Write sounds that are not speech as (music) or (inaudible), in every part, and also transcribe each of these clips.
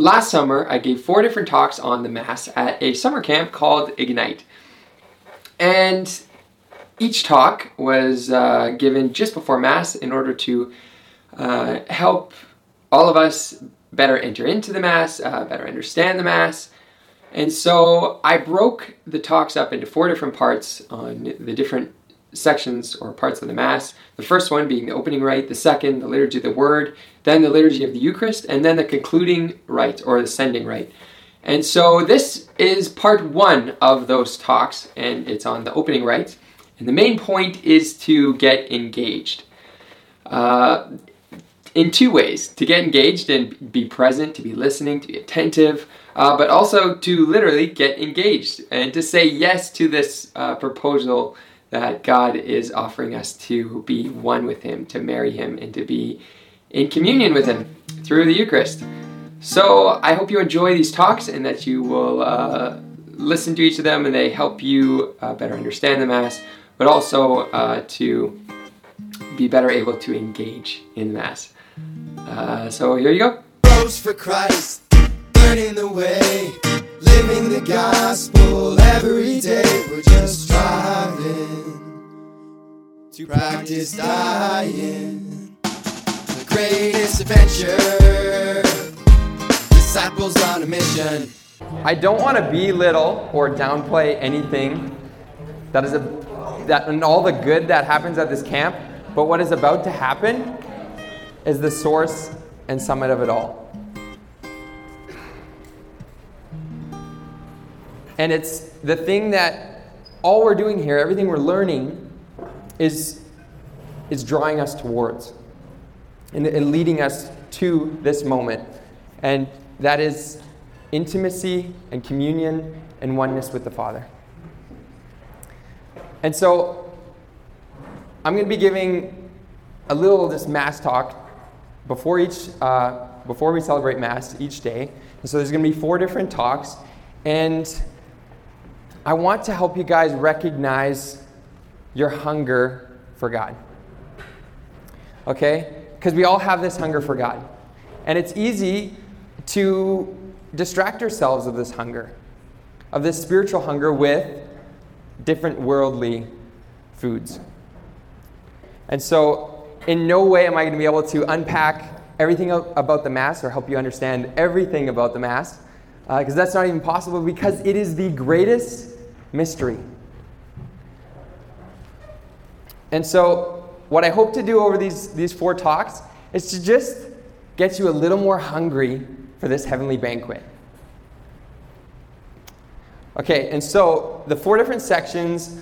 last summer, I gave four different talks on the Mass at a summer camp called Ignite. And each talk was uh, given just before Mass in order to uh, help all of us better enter into the Mass, uh, better understand the Mass. And so I broke the talks up into four different parts on the different sections or parts of the Mass. The first one being the opening rite, the second, the liturgy of the Word, then the liturgy of the Eucharist, and then the concluding rite or the sending rite. And so this is part one of those talks, and it's on the opening rite. And the main point is to get engaged. Uh, in two ways to get engaged and be present, to be listening, to be attentive, uh, but also to literally get engaged and to say yes to this uh, proposal that God is offering us to be one with Him, to marry Him, and to be in communion with Him through the Eucharist. So I hope you enjoy these talks and that you will uh, listen to each of them and they help you uh, better understand the Mass, but also uh, to be better able to engage in Mass. Uh, so here you go. Rose for Christ, learning the way, living the gospel every day. We're just striving to practice dying. The greatest adventure, disciples on a mission. I don't want to belittle or downplay anything that is a, that and all the good that happens at this camp, but what is about to happen is the source and summit of it all. And it's the thing that all we're doing here, everything we're learning, is, is drawing us towards and, and leading us to this moment. And that is intimacy and communion and oneness with the Father. And so I'm going to be giving a little of this Mass talk before each uh, before we celebrate Mass each day. And so there's going to be four different talks, and I want to help you guys recognize your hunger for God. Okay? Because we all have this hunger for God. And it's easy to distract ourselves of this hunger, of this spiritual hunger with different worldly foods. And so in no way am I going to be able to unpack everything about the Mass or help you understand everything about the Mass, because uh, that's not even possible because it is the greatest mystery. And so, what I hope to do over these, these four talks is to just get you a little more hungry for this heavenly banquet. Okay, and so the four different sections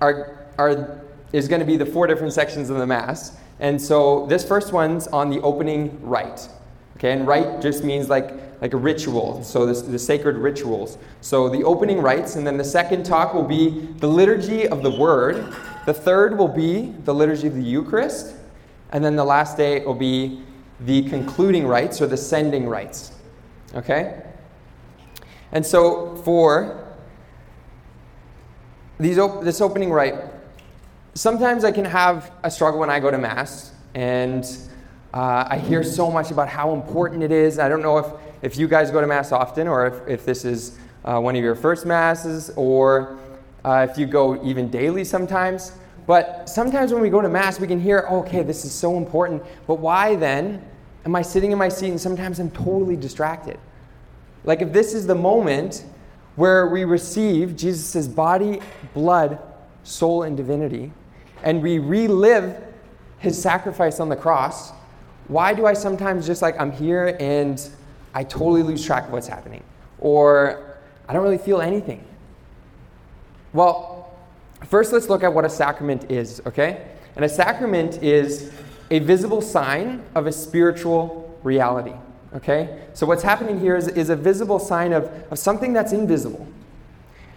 are, are is going to be the four different sections of the Mass. And so this first one's on the opening rite. Okay, and rite just means like, like a ritual, so this, the sacred rituals. So the opening rites, and then the second talk will be the liturgy of the Word. The third will be the liturgy of the Eucharist. And then the last day will be the concluding rites or the sending rites. Okay? And so for these op- this opening rite, sometimes I can have a struggle when I go to Mass, and uh, I hear so much about how important it is. I don't know if, if you guys go to Mass often, or if, if this is uh, one of your first Masses, or uh, if you go even daily sometimes. But sometimes when we go to Mass, we can hear, okay, this is so important, but why then am I sitting in my seat and sometimes I'm totally distracted? Like, if this is the moment where we receive Jesus' body, blood, soul, and divinity, and we relive his sacrifice on the cross, why do I sometimes just like I'm here and I totally lose track of what's happening? Or I don't really feel anything? Well, first let's look at what a sacrament is, okay? And a sacrament is a visible sign of a spiritual reality, okay? So what's happening here is, is a visible sign of, of something that's invisible.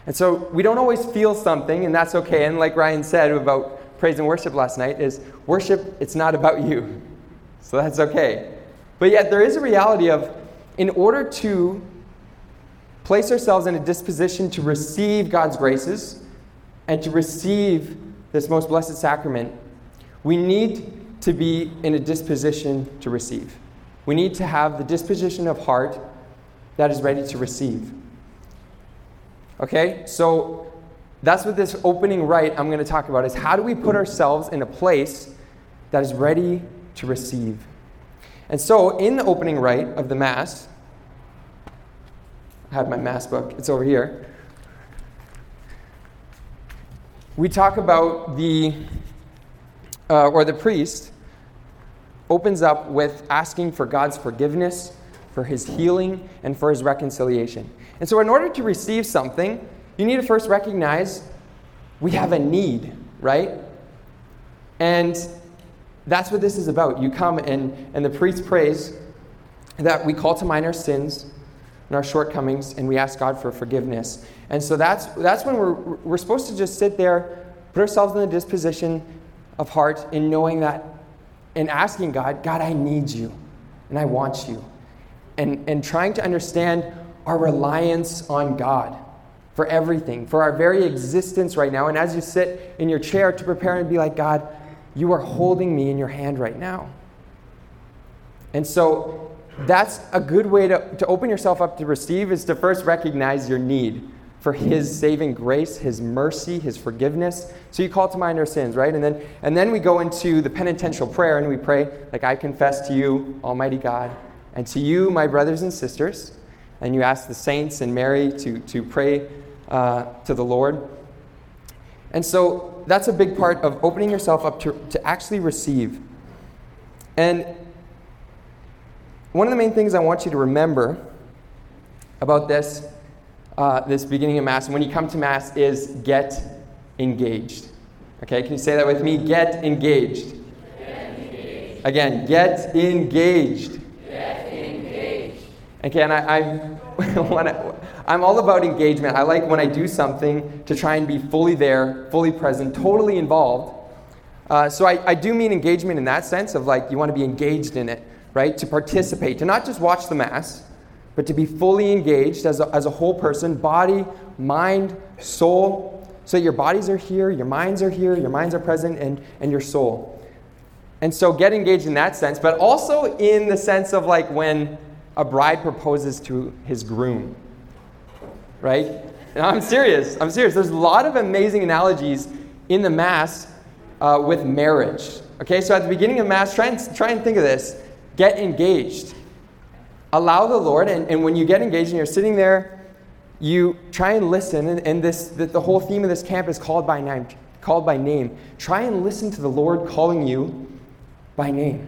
And so we don't always feel something, and that's okay. And like Ryan said about praise and worship last night is worship, it's not about you. (laughs) So that's okay. But yet, there is a reality of, in order to place ourselves in a disposition to receive God's graces and to receive this most blessed sacrament, we need to be in a disposition to receive. we need to have the disposition of heart that is ready to receive. Okay? So that's what this opening rite I'm going to talk about is how do we put ourselves in a place that is ready to receive. And so in the opening rite of the mass, I have my mass book. It's over here. We talk about the uh, or the priest opens up with asking for God's forgiveness, for his healing, and for his reconciliation. And so, in order to receive something, you need to first recognize we have a need, right? And that's what this is about. You come and, and the priest prays that we call to mind our sins and our shortcomings and we ask God for forgiveness. And so that's, that's when we're, we're supposed to just sit there, put ourselves in the disposition of heart in knowing that and asking God, God, I need you and I want you. And, and trying to understand our reliance on God for everything, for our very existence right now. And as you sit in your chair to prepare and be like, God, you are holding me in your hand right now. And so that's a good way to, to open yourself up to receive is to first recognize your need for his saving grace, his mercy, his forgiveness. So you call to mind our sins, right? And then and then we go into the penitential prayer and we pray, like I confess to you, Almighty God, and to you, my brothers and sisters. And you ask the saints and Mary to, to pray uh, to the Lord. And so that's a big part of opening yourself up to, to actually receive. And one of the main things I want you to remember about this uh, this beginning of Mass, and when you come to Mass, is get engaged. Okay, can you say that with me? Get engaged. Get engaged. Again, get engaged. Get engaged. Okay, and I, I (laughs) want to. I'm all about engagement. I like when I do something to try and be fully there, fully present, totally involved. Uh, so I, I do mean engagement in that sense of like you want to be engaged in it, right? To participate, to not just watch the Mass, but to be fully engaged as a, as a whole person body, mind, soul. So your bodies are here, your minds are here, your minds are present, and, and your soul. And so get engaged in that sense, but also in the sense of like when a bride proposes to his groom, right? I'm serious. I'm serious. There's a lot of amazing analogies in the Mass uh, with marriage. Okay, so at the beginning of Mass, try and, try and think of this get engaged allow the Lord, and, and when you get engaged and you're sitting there, you try and listen, and, and this the, the whole theme of this camp is called by name. Called by name. Try and listen to the Lord calling you by name,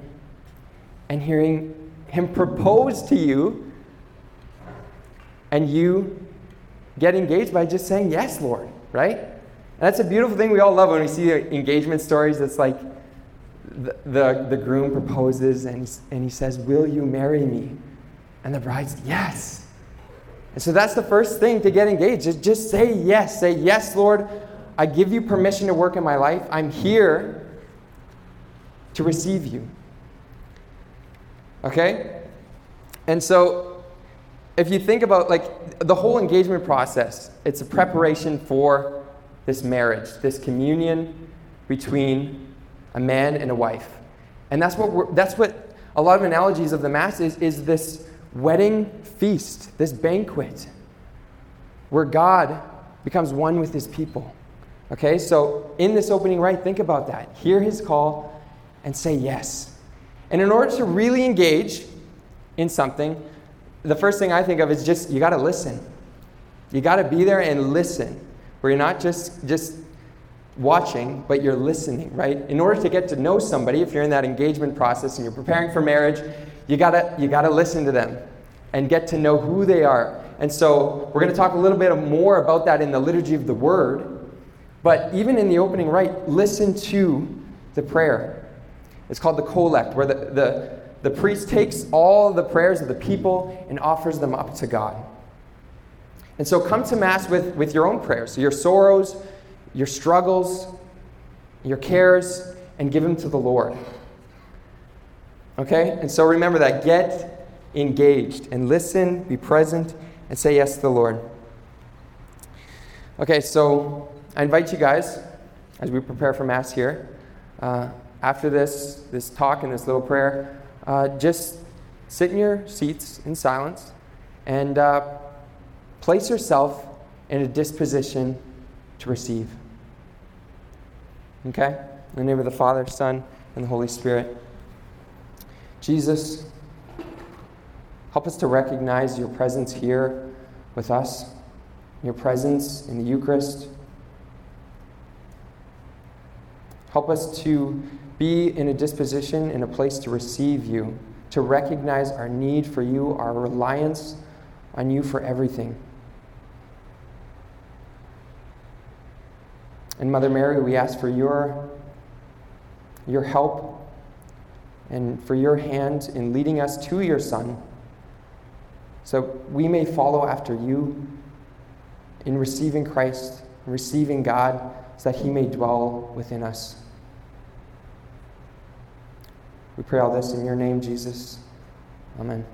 and hearing Him propose to you, and you get engaged by just saying yes, Lord. Right? And that's a beautiful thing we all love when we see engagement stories. It's like the, the, the groom proposes and he, and he says, Will you marry me? And the bride's, yes. And so that's the first thing to get engaged. Is just say yes. Say, yes, Lord, I give you permission to work in my life. I'm here to receive you. Okay? And so if you think about like the whole engagement process, it's a preparation for this marriage, this communion between a man and a wife. And that's what that's what a lot of analogies of the mass is, is this wedding feast, this banquet, where God becomes one with his people. Okay, so in this opening rite, think about that. Hear his call and say yes. And in order to really engage in something, the first thing I think of is just you got to listen. You got to be there and listen, where you're not just just watching, but you're listening, right? In order to get to know somebody, if you're in that engagement process and you're preparing for marriage, you gotta, you gotta listen to them and get to know who they are. And so we're going to talk a little bit more about that in the liturgy of the word. But even in the opening rite, listen to the prayer. It's called the collect, where the, the, the priest takes all the prayers of the people and offers them up to God. And so come to Mass with, with your own prayers, your sorrows, your struggles, your cares, and give them to the Lord. Okay? And so remember that. Get engaged and listen, be present, and say yes to the Lord. Okay, so I invite you guys, as we prepare for Mass here, uh, after this, this talk and this little prayer, uh, just sit in your seats in silence and uh, place yourself in a disposition to receive. Okay? In the name of the Father, Son, and the Holy Spirit. Jesus, help us to recognize your presence here with us, your presence in the Eucharist. Help us to be in a disposition, in a place to receive you, to recognize our need for you, our reliance on you for everything. And Mother Mary, we ask for your, your help and for your hand in leading us to your Son so we may follow after you in receiving Christ, receiving God, so that he may dwell within us. We pray all this in your name, Jesus. Amen.